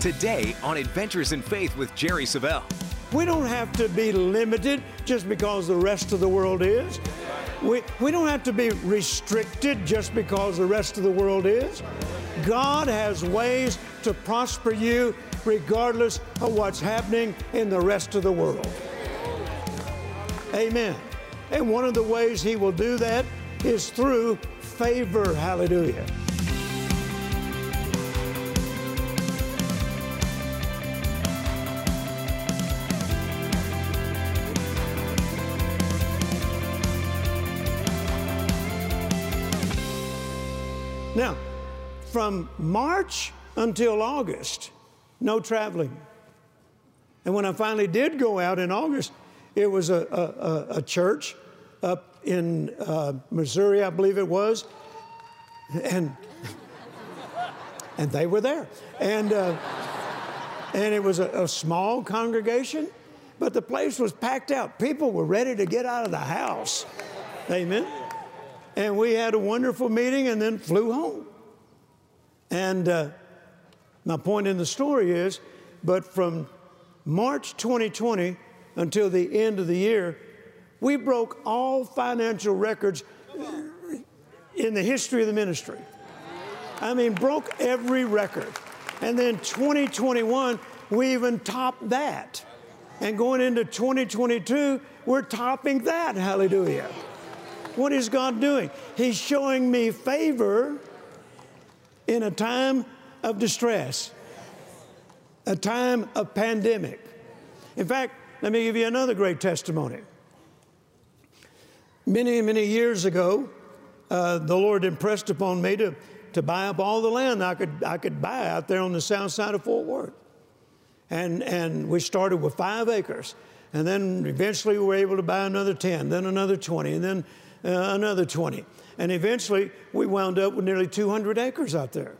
Today on Adventures in Faith with Jerry Savelle. We don't have to be limited just because the rest of the world is. We, we don't have to be restricted just because the rest of the world is. God has ways to prosper you regardless of what's happening in the rest of the world. Amen. And one of the ways He will do that is through favor. Hallelujah. Now, from March until August, no traveling. And when I finally did go out in August, it was a, a, a church up in uh, Missouri, I believe it was, and and they were there, and uh, and it was a, a small congregation, but the place was packed out. People were ready to get out of the house. Amen. And we had a wonderful meeting and then flew home. And uh, my point in the story is, but from March 2020 until the end of the year, we broke all financial records in the history of the ministry. I mean, broke every record. And then 2021, we even topped that. And going into 2022, we're topping that. Hallelujah. What is God doing? He's showing me favor in a time of distress, a time of pandemic. In fact, let me give you another great testimony. Many, many years ago, uh, the Lord impressed upon me to, to buy up all the land I could, I could buy out there on the south side of Fort Worth. And, and we started with five acres. And then eventually we were able to buy another 10, then another 20, and then uh, another 20. And eventually we wound up with nearly 200 acres out there.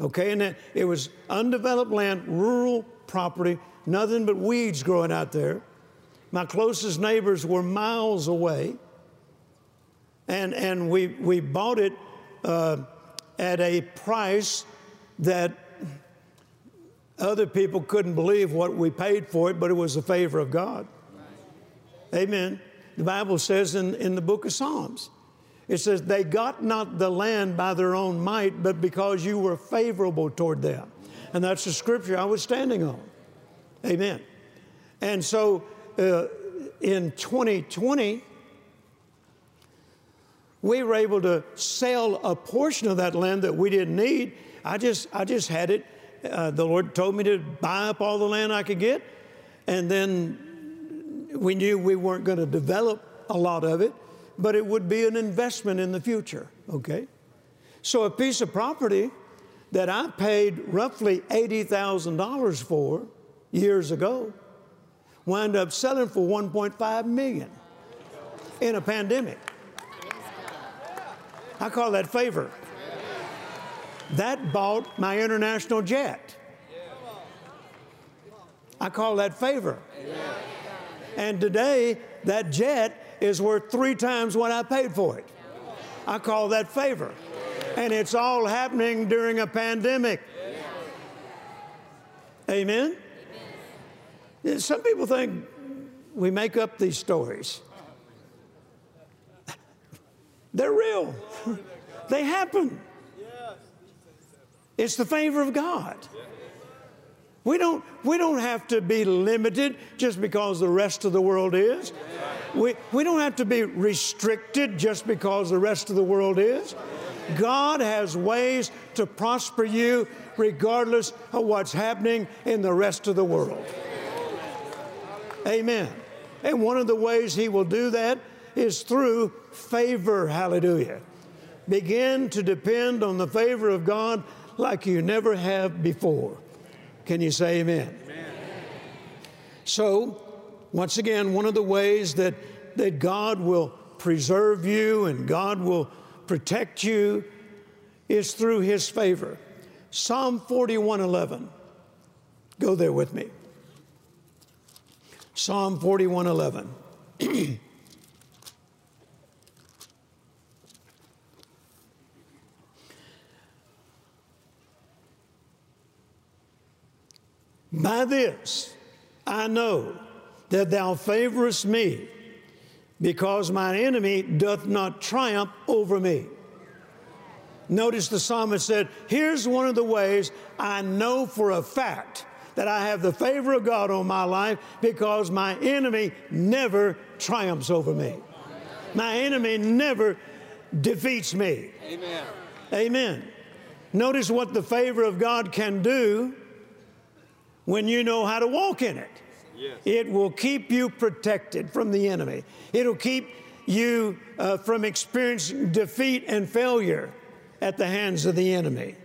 Okay, and it was undeveloped land, rural property, nothing but weeds growing out there. My closest neighbors were miles away. And, and we, we bought it uh, at a price that other people couldn't believe what we paid for it, but it was the favor of God. Amen. The Bible says in, in the book of Psalms, it says, They got not the land by their own might, but because you were favorable toward them. And that's the scripture I was standing on. Amen. And so uh, in 2020, we were able to sell a portion of that land that we didn't need. I just, I just had it. Uh, the Lord told me to buy up all the land I could get. And then we knew we weren't going to develop a lot of it but it would be an investment in the future, okay? So a piece of property that I paid roughly $80,000 for years ago wound up selling for 1.5 million in a pandemic. I call that favor. That bought my international jet. I call that favor. And today, that jet is worth three times what I paid for it. I call that favor. And it's all happening during a pandemic. Amen? Some people think we make up these stories. They're real, they happen. It's the favor of God. We don't, we don't have to be limited just because the rest of the world is. We, we don't have to be restricted just because the rest of the world is. God has ways to prosper you regardless of what's happening in the rest of the world. Amen. And one of the ways He will do that is through favor. Hallelujah. Begin to depend on the favor of God like you never have before. Can you say amen? amen? So, once again, one of the ways that, that God will preserve you and God will protect you is through His favor. Psalm 41:11. Go there with me. Psalm 41:11. By this I know that thou favorest me, because mine enemy doth not triumph over me. Notice the psalmist said, Here's one of the ways I know for a fact that I have the favor of God on my life because my enemy never triumphs over me. My enemy never defeats me. Amen. Amen. Notice what the favor of God can do when you know how to walk in it. Yes. It will keep you protected from the enemy. It'll keep you uh, from experiencing defeat and failure at the hands of the enemy.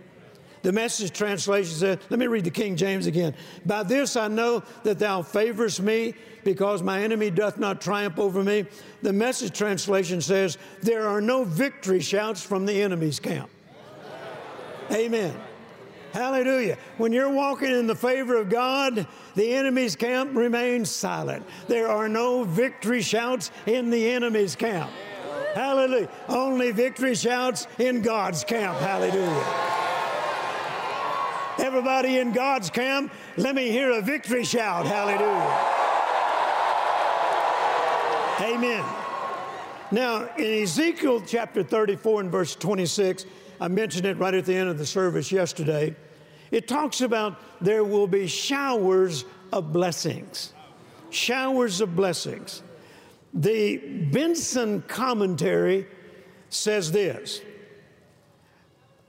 The message translation says, let me read the King James again. By this I know that thou favorest me, because my enemy doth not triumph over me. The message translation says, there are no victory shouts from the enemy's camp. Amen. Hallelujah. When you're walking in the favor of God, the enemy's camp remains silent. There are no victory shouts in the enemy's camp. Hallelujah. Only victory shouts in God's camp. Hallelujah. Everybody in God's camp, let me hear a victory shout. Hallelujah. Amen. Now, in Ezekiel chapter 34 and verse 26, I mentioned it right at the end of the service yesterday. It talks about there will be showers of blessings. Showers of blessings. The Benson commentary says this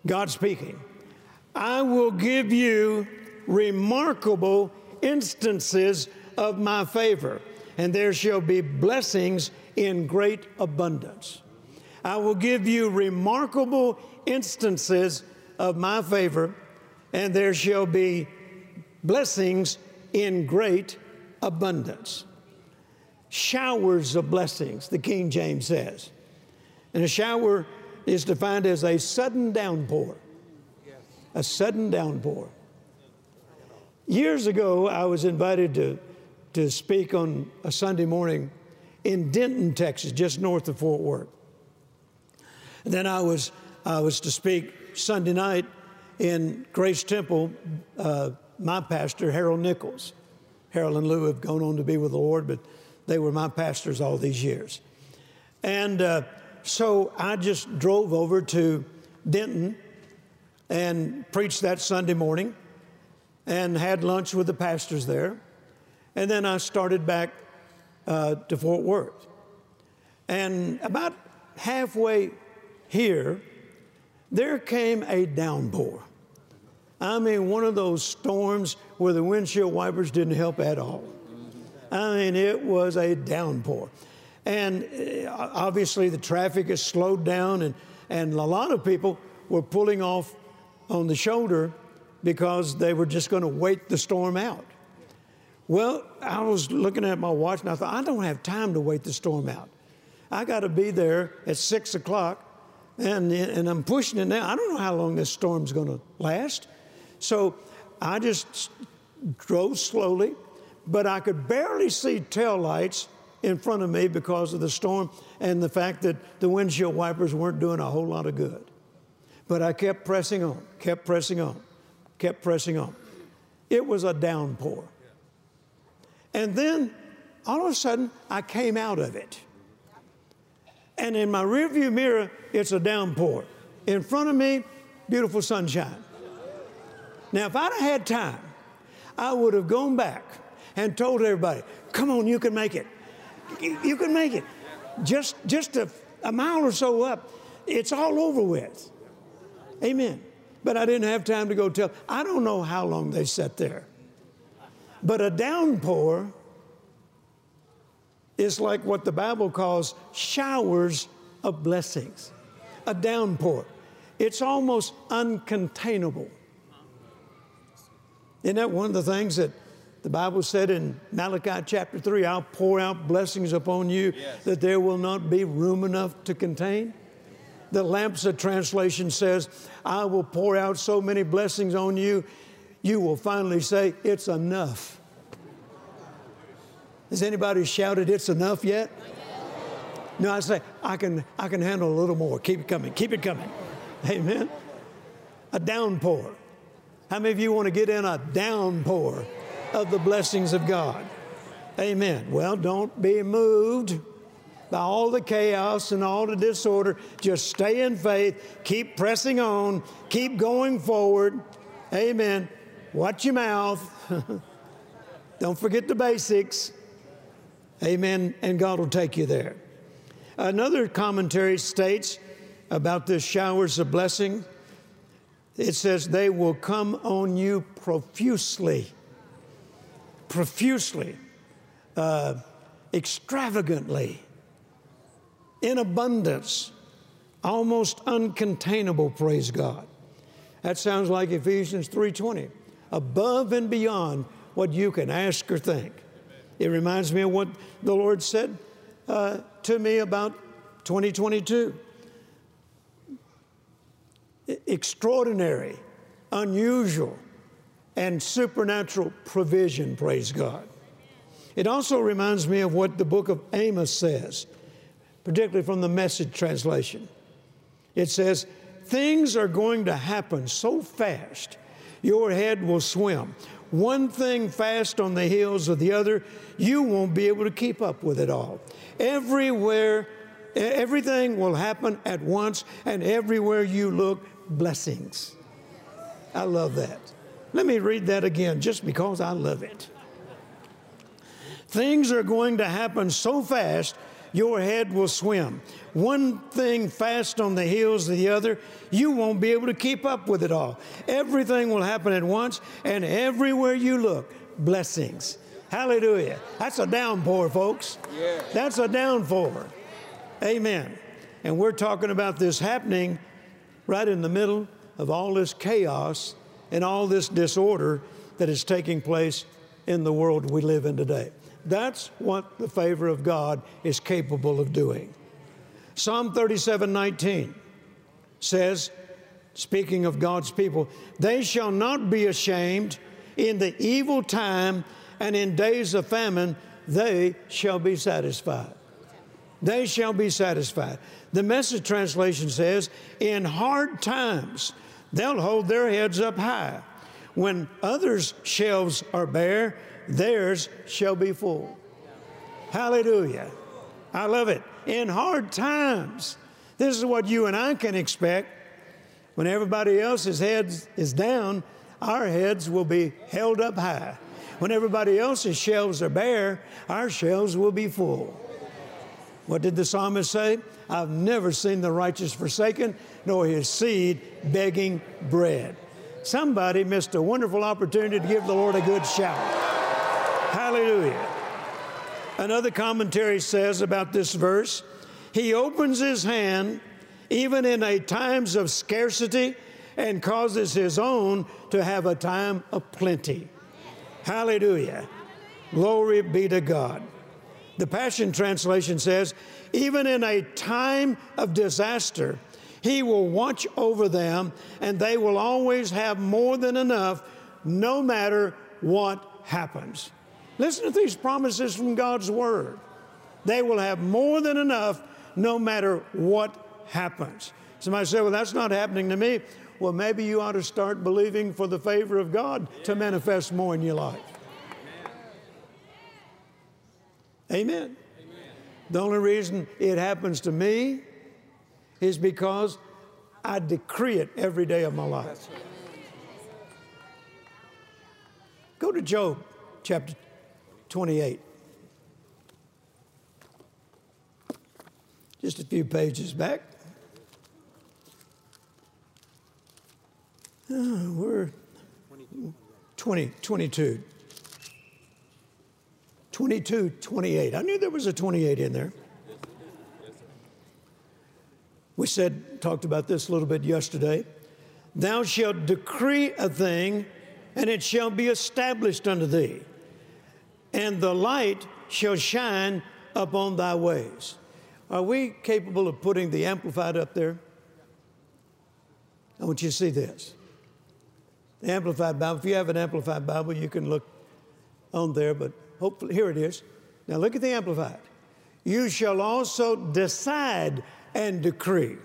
God speaking, I will give you remarkable instances of my favor, and there shall be blessings in great abundance. I will give you remarkable instances of my favor, and there shall be blessings in great abundance. Showers of blessings, the King James says. And a shower is defined as a sudden downpour. A sudden downpour. Years ago, I was invited to, to speak on a Sunday morning in Denton, Texas, just north of Fort Worth. And then I was, I was to speak Sunday night in Grace Temple, uh, my pastor, Harold Nichols. Harold and Lou have gone on to be with the Lord, but they were my pastors all these years. And uh, so I just drove over to Denton and preached that Sunday morning and had lunch with the pastors there. And then I started back uh, to Fort Worth. And about halfway here, there came a downpour. I mean, one of those storms where the windshield wipers didn't help at all. I mean, it was a downpour. And uh, obviously, the traffic is slowed down, and, and a lot of people were pulling off on the shoulder because they were just going to wait the storm out. Well, I was looking at my watch and I thought, I don't have time to wait the storm out. I got to be there at six o'clock, and, and I'm pushing it now. I don't know how long this storm's going to last. So I just drove slowly, but I could barely see tail lights in front of me because of the storm and the fact that the windshield wipers weren't doing a whole lot of good. But I kept pressing on, kept pressing on, kept pressing on. It was a downpour. And then all of a sudden, I came out of it. And in my rearview mirror, it's a downpour. In front of me, beautiful sunshine. Now, if I'd have had time, I would have gone back and told everybody, come on, you can make it. You can make it. Just, just a, a mile or so up, it's all over with. Amen. But I didn't have time to go tell. I don't know how long they sat there. But a downpour is like what the Bible calls showers of blessings. A downpour. It's almost uncontainable. Isn't that one of the things that the Bible said in Malachi chapter 3 I'll pour out blessings upon you yes. that there will not be room enough to contain? The Lamsa translation says, I will pour out so many blessings on you, you will finally say, It's enough. Has anybody shouted, It's enough yet? No, I say, I can, I can handle a little more. Keep it coming, keep it coming. Amen. A downpour. How many of you want to get in a downpour? of the blessings of God. Amen. Well, don't be moved by all the chaos and all the disorder. Just stay in faith, keep pressing on, keep going forward. Amen. Watch your mouth. don't forget the basics. Amen. And God will take you there. Another commentary states about the showers of blessing it says, they will come on you profusely. Profusely. Uh, extravagantly in abundance, almost uncontainable, praise God. That sounds like Ephesians 3:20, above and beyond what you can ask or think. It reminds me of what the Lord said uh, to me about 2022. Extraordinary, unusual, and supernatural provision, praise God. It also reminds me of what the book of Amos says particularly from the message translation. It says, Things are going to happen so fast, your head will swim. One thing fast on the heels of the other, you won't be able to keep up with it all. Everywhere, everything will happen at once, and everywhere you look, blessings. I love that. Let me read that again just because I love it. Things are going to happen so fast, your head will swim. One thing fast on the heels of the other, you won't be able to keep up with it all. Everything will happen at once, and everywhere you look, blessings. Hallelujah. That's a downpour, folks. Yeah. That's a downpour. Amen. And we're talking about this happening right in the middle of all this chaos and all this disorder that is taking place in the world we live in today. That's what the favor of God is capable of doing. Psalm 37 19 says, speaking of God's people, they shall not be ashamed in the evil time and in days of famine, they shall be satisfied. They shall be satisfied. The message translation says, in hard times, they'll hold their heads up high. When others' shelves are bare, theirs shall be full. Hallelujah. I love it. In hard times, this is what you and I can expect. When everybody else's head is down, our heads will be held up high. When everybody else's shelves are bare, our shelves will be full. What did the psalmist say? I've never seen the righteous forsaken, nor his seed begging bread. Somebody missed a wonderful opportunity to give the Lord a good shout. Hallelujah. Another commentary says about this verse He opens His hand even in a times of scarcity and causes His own to have a time of plenty. Hallelujah. Glory be to God. The Passion Translation says, even in a time of disaster, He will watch over them and they will always have more than enough no matter what happens. Listen to these promises from God's Word. They will have more than enough no matter what happens. Somebody say, Well, that's not happening to me. Well, maybe you ought to start believing for the favor of God to manifest more in your life. Amen. The only reason it happens to me is because I decree it every day of my life. Go to Job chapter 28. Just a few pages back. Uh, we're 20, 22. 22, 28. I knew there was a 28 in there. We said, talked about this a little bit yesterday. Thou shalt decree a thing, and it shall be established unto thee and the light shall shine upon thy ways. Are we capable of putting the Amplified up there? I want you to see this. The Amplified Bible, if you have an Amplified Bible, you can look on there, but hopefully, here it is. Now look at the Amplified. You shall also decide and decree.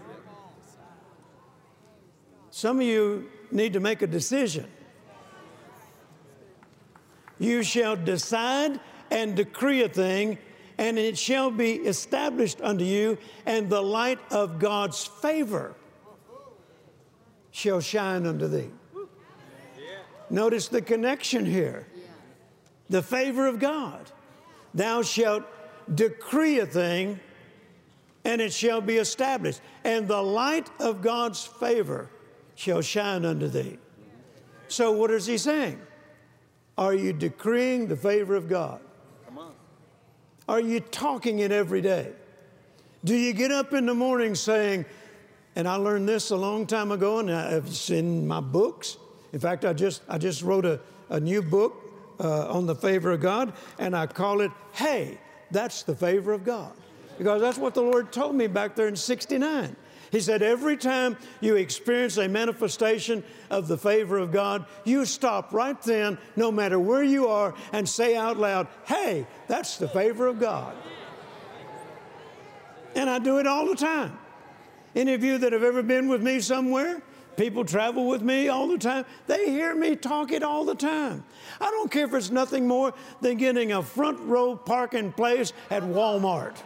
Some of you need to make a decision. you shall decide and decree a thing, and it shall be established unto you, and the light of God's favor shall shine unto thee. Notice the connection here the favor of God. Thou shalt decree a thing, and it shall be established, and the light of God's favor shall shine unto thee. So, what is he saying? Are you decreeing the favor of God? Are you talking it every day? Do you get up in the morning saying, and I learned this a long time ago, and it's in my books. In fact, I just, I just wrote a, a new book uh, on the favor of God, and I call it, Hey, that's the favor of God. Because that's what the Lord told me back there in 69. He said, Every time you experience a manifestation of the favor of God, you stop right then, no matter where you are, and say out loud, Hey, that's the favor of God. And I do it all the time. Any of you that have ever been with me somewhere, people travel with me all the time, they hear me talk it all the time. I don't care if it's nothing more than getting a front row parking place at Walmart.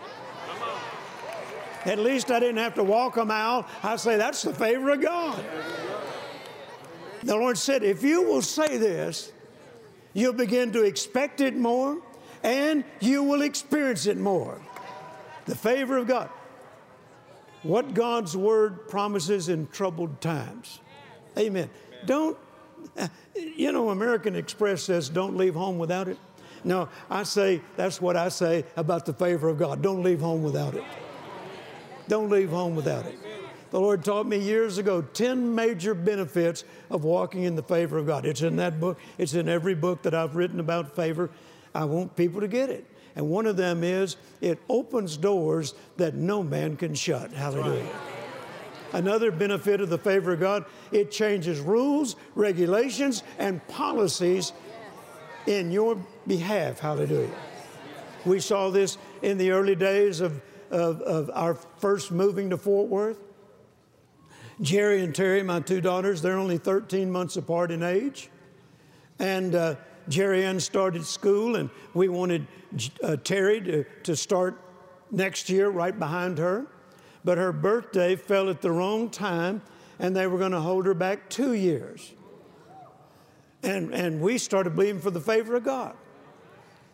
At least I didn't have to walk a mile. I say, that's the favor of God. The Lord said, if you will say this, you'll begin to expect it more and you will experience it more. The favor of God. What God's word promises in troubled times. Amen. Don't, uh, you know, American Express says, don't leave home without it. No, I say, that's what I say about the favor of God. Don't leave home without it. Don't leave home without it. The Lord taught me years ago 10 major benefits of walking in the favor of God. It's in that book, it's in every book that I've written about favor. I want people to get it. And one of them is it opens doors that no man can shut. Hallelujah. Another benefit of the favor of God, it changes rules, regulations, and policies in your behalf. Hallelujah. We saw this in the early days of of, of our first moving to Fort Worth. Jerry and Terry, my two daughters, they're only 13 months apart in age. And uh, Jerry Ann started school, and we wanted uh, Terry to, to start next year right behind her. But her birthday fell at the wrong time, and they were going to hold her back two years. And, and we started believing for the favor of God.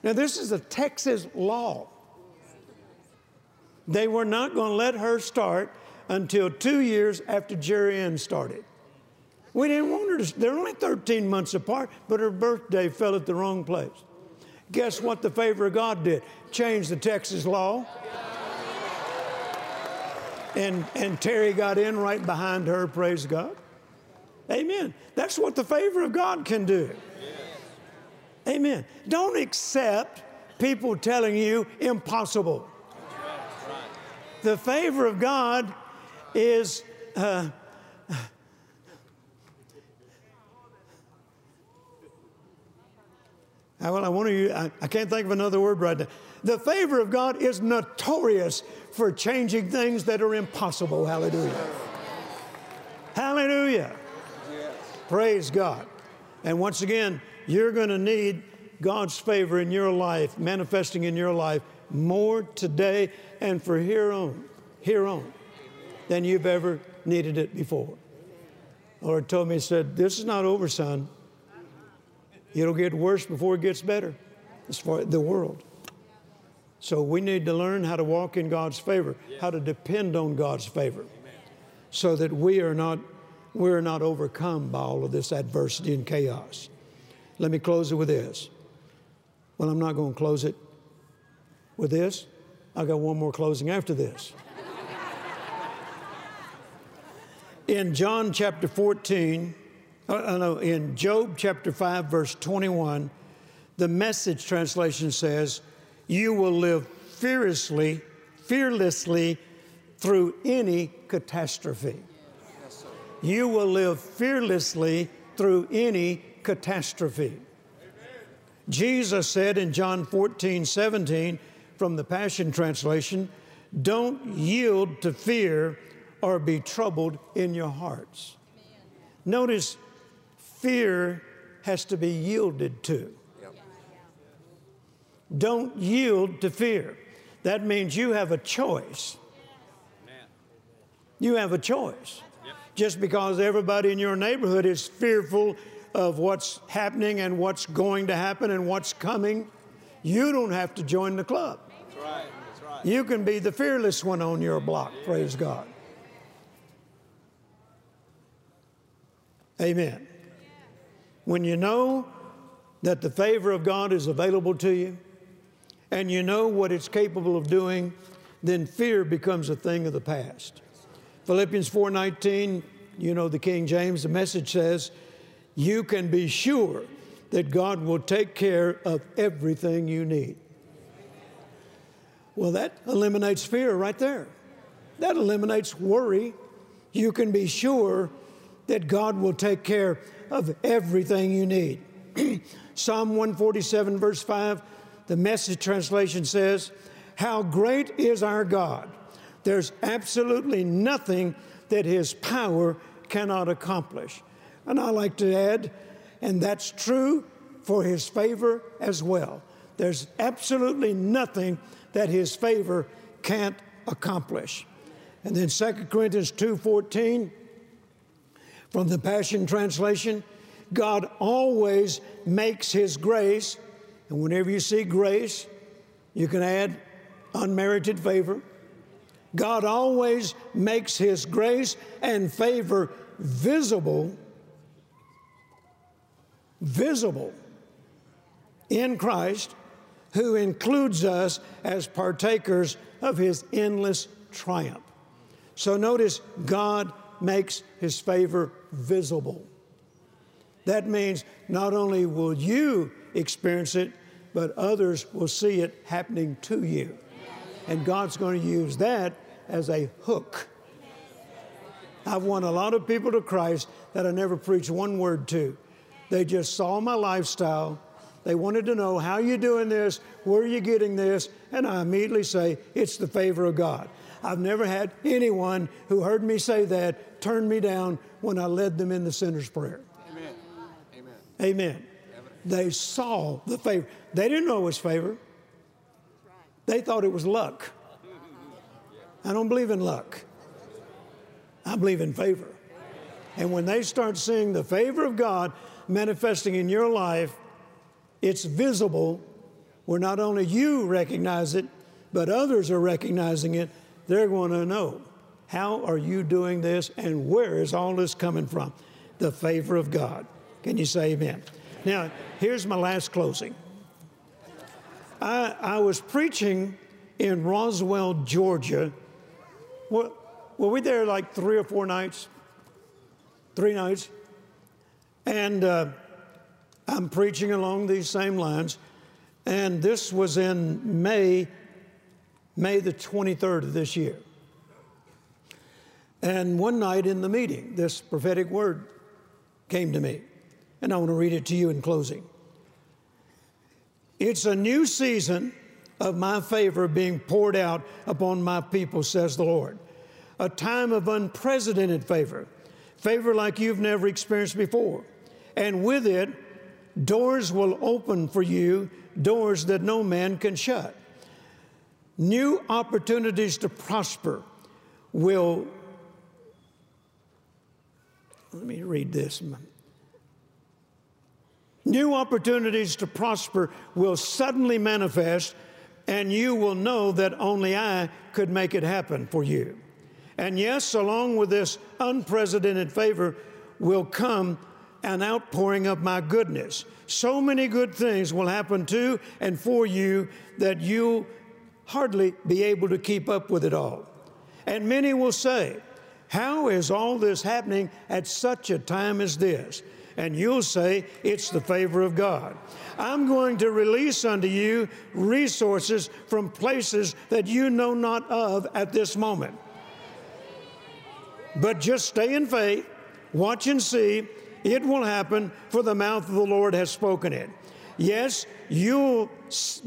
Now, this is a Texas law. They were not going to let her start until two years after Jerry Ann started. We didn't want her to, they're only 13 months apart, but her birthday fell at the wrong place. Guess what the favor of God did? Changed the Texas law. And, and Terry got in right behind her, praise God. Amen. That's what the favor of God can do. Amen. Don't accept people telling you impossible. The favor of God is. Uh, Ah, well, I want to. I, I can't think of another word right now. The favor of God is notorious for changing things that are impossible. Hallelujah. Hallelujah. Praise God. And once again, you're going to need God's favor in your life, manifesting in your life more today and for here on, here on, than you've ever needed it before. Lord told me, He said, This is not over, son. It'll get worse before it gets better far as the world. So we need to learn how to walk in God's favor, how to depend on God's favor, so that we are not we're not overcome by all of this adversity and chaos. Let me close it with this. Well, I'm not going to close it with this. I got one more closing after this. in John chapter 14, uh, no, in Job chapter 5, verse 21, the message translation says, You will live fearlessly, fearlessly through any catastrophe. You will live fearlessly through any catastrophe. Jesus said in John 14, 17, from the Passion Translation don't yield to fear or be troubled in your hearts. Notice fear has to be yielded to. Don't yield to fear. That means you have a choice. You have a choice. Just because everybody in your neighborhood is fearful of what's happening and what's going to happen and what's coming, you don't have to join the club. You can be the fearless one on your block. Praise God. Amen. When you know that the favor of God is available to you and you know what it's capable of doing, then fear becomes a thing of the past. Philippians 4:19, you know the King James, the message says, "You can be sure that God will take care of everything you need." Well, that eliminates fear right there. That eliminates worry. You can be sure that God will take care of everything you need. Psalm 147, verse 5, the message translation says, How great is our God! There's absolutely nothing that his power cannot accomplish. And I like to add, and that's true for his favor as well. There's absolutely nothing that his favor can't accomplish. And then 2 Corinthians 2:14 from the Passion Translation, God always makes his grace, and whenever you see grace, you can add unmerited favor. God always makes His grace and favor visible, visible in Christ, who includes us as partakers of His endless triumph. So notice God makes His favor visible. That means not only will you experience it, but others will see it happening to you. And God's going to use that as a hook. I've won a lot of people to Christ that I never preached one word to. They just saw my lifestyle. They wanted to know how you doing this, where are you getting this, and I immediately say it's the favor of God. I've never had anyone who heard me say that turn me down when I led them in the sinner's prayer. Amen. Amen. Amen. They saw the favor. They didn't know it was favor. They thought it was luck. I don't believe in luck. I believe in favor. And when they start seeing the favor of God manifesting in your life, it's visible where not only you recognize it, but others are recognizing it. They're going to know how are you doing this and where is all this coming from? The favor of God. Can you say amen? Now, here's my last closing. I, I was preaching in Roswell, Georgia, were, were we there like three or four nights? Three nights. And uh, I'm preaching along these same lines. And this was in May, May the 23rd of this year. And one night in the meeting, this prophetic word came to me. And I want to read it to you in closing. It's a new season of my favor being poured out upon my people, says the Lord. A time of unprecedented favor, favor like you've never experienced before. And with it, doors will open for you, doors that no man can shut. New opportunities to prosper will. Let me read this. New opportunities to prosper will suddenly manifest and you will know that only I could make it happen for you. And yes, along with this unprecedented favor will come an outpouring of my goodness. So many good things will happen to and for you that you'll hardly be able to keep up with it all. And many will say, How is all this happening at such a time as this? and you'll say, It's the favor of God. I'm going to release unto you resources from places that you know not of at this moment. But just stay in faith, watch and see. It will happen, for the mouth of the Lord has spoken it. Yes, you'll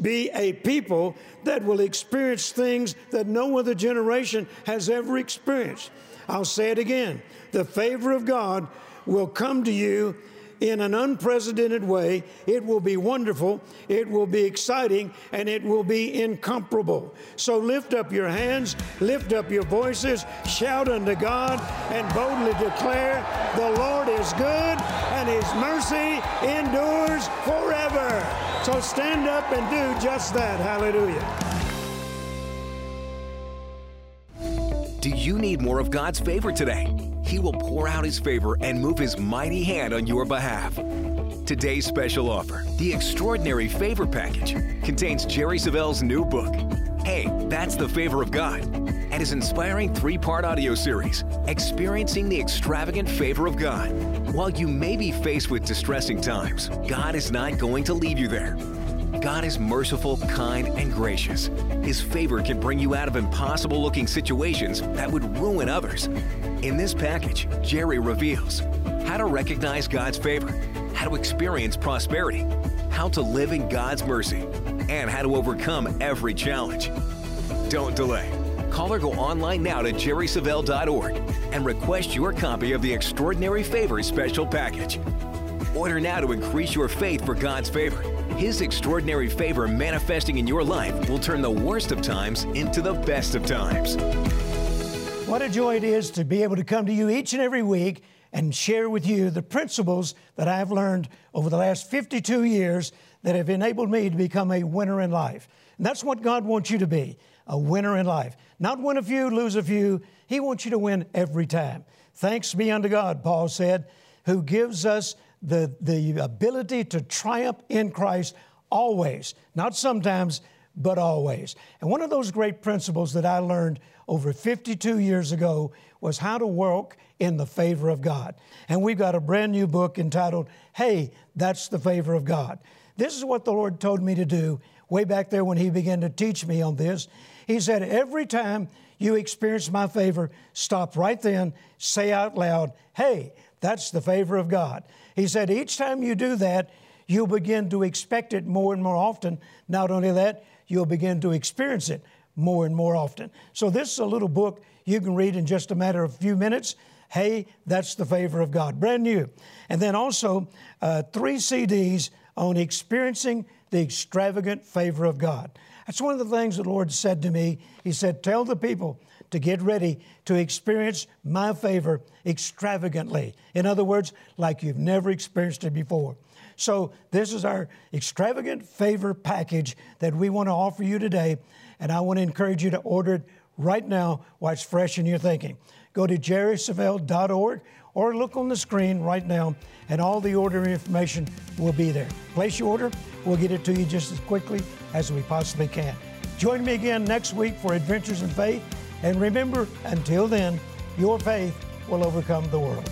be a people that will experience things that no other generation has ever experienced. I'll say it again the favor of God will come to you in an unprecedented way. It will be wonderful, it will be exciting, and it will be incomparable. So lift up your hands, lift up your voices, shout unto God, and boldly declare, The Lord is good, and His mercy endures forever. So stand up and do just that. Hallelujah. Do you need more of God's favor today? He will pour out His favor and move His mighty hand on your behalf. Today's special offer, the Extraordinary Favor Package, contains Jerry Savelle's new book, Hey, That's the Favor of God, and his inspiring three part audio series, Experiencing the Extravagant Favor of God. While you may be faced with distressing times, God is not going to leave you there. God is merciful, kind, and gracious. His favor can bring you out of impossible looking situations that would ruin others. In this package, Jerry reveals how to recognize God's favor, how to experience prosperity, how to live in God's mercy, and how to overcome every challenge. Don't delay. Call or go online now to jerrysavelle.org and request your copy of the Extraordinary Favor Special Package. Order now to increase your faith for God's favor. His extraordinary favor manifesting in your life will turn the worst of times into the best of times. What a joy it is to be able to come to you each and every week and share with you the principles that I've learned over the last 52 years that have enabled me to become a winner in life. And that's what God wants you to be a winner in life. Not win a few, lose a few. He wants you to win every time. Thanks be unto God, Paul said, who gives us the, the ability to triumph in Christ always, not sometimes, but always. And one of those great principles that I learned over 52 years ago was how to work in the favor of God. And we've got a brand new book entitled, Hey, That's the Favor of God. This is what the Lord told me to do way back there when He began to teach me on this. He said, Every time you experience my favor, stop right then, say out loud, Hey, that's the favor of God. He said, Each time you do that, you'll begin to expect it more and more often. Not only that, you'll begin to experience it more and more often. So, this is a little book you can read in just a matter of a few minutes. Hey, that's the favor of God, brand new. And then also uh, three CDs on experiencing the extravagant favor of God. That's one of the things the Lord said to me. He said, Tell the people to get ready to experience my favor extravagantly. In other words, like you've never experienced it before. So, this is our extravagant favor package that we want to offer you today. And I want to encourage you to order it right now while it's fresh in your thinking. Go to jerrysavelle.org or look on the screen right now, and all the order information will be there. Place your order, we'll get it to you just as quickly as we possibly can. Join me again next week for Adventures in Faith. And remember, until then, your faith will overcome the world.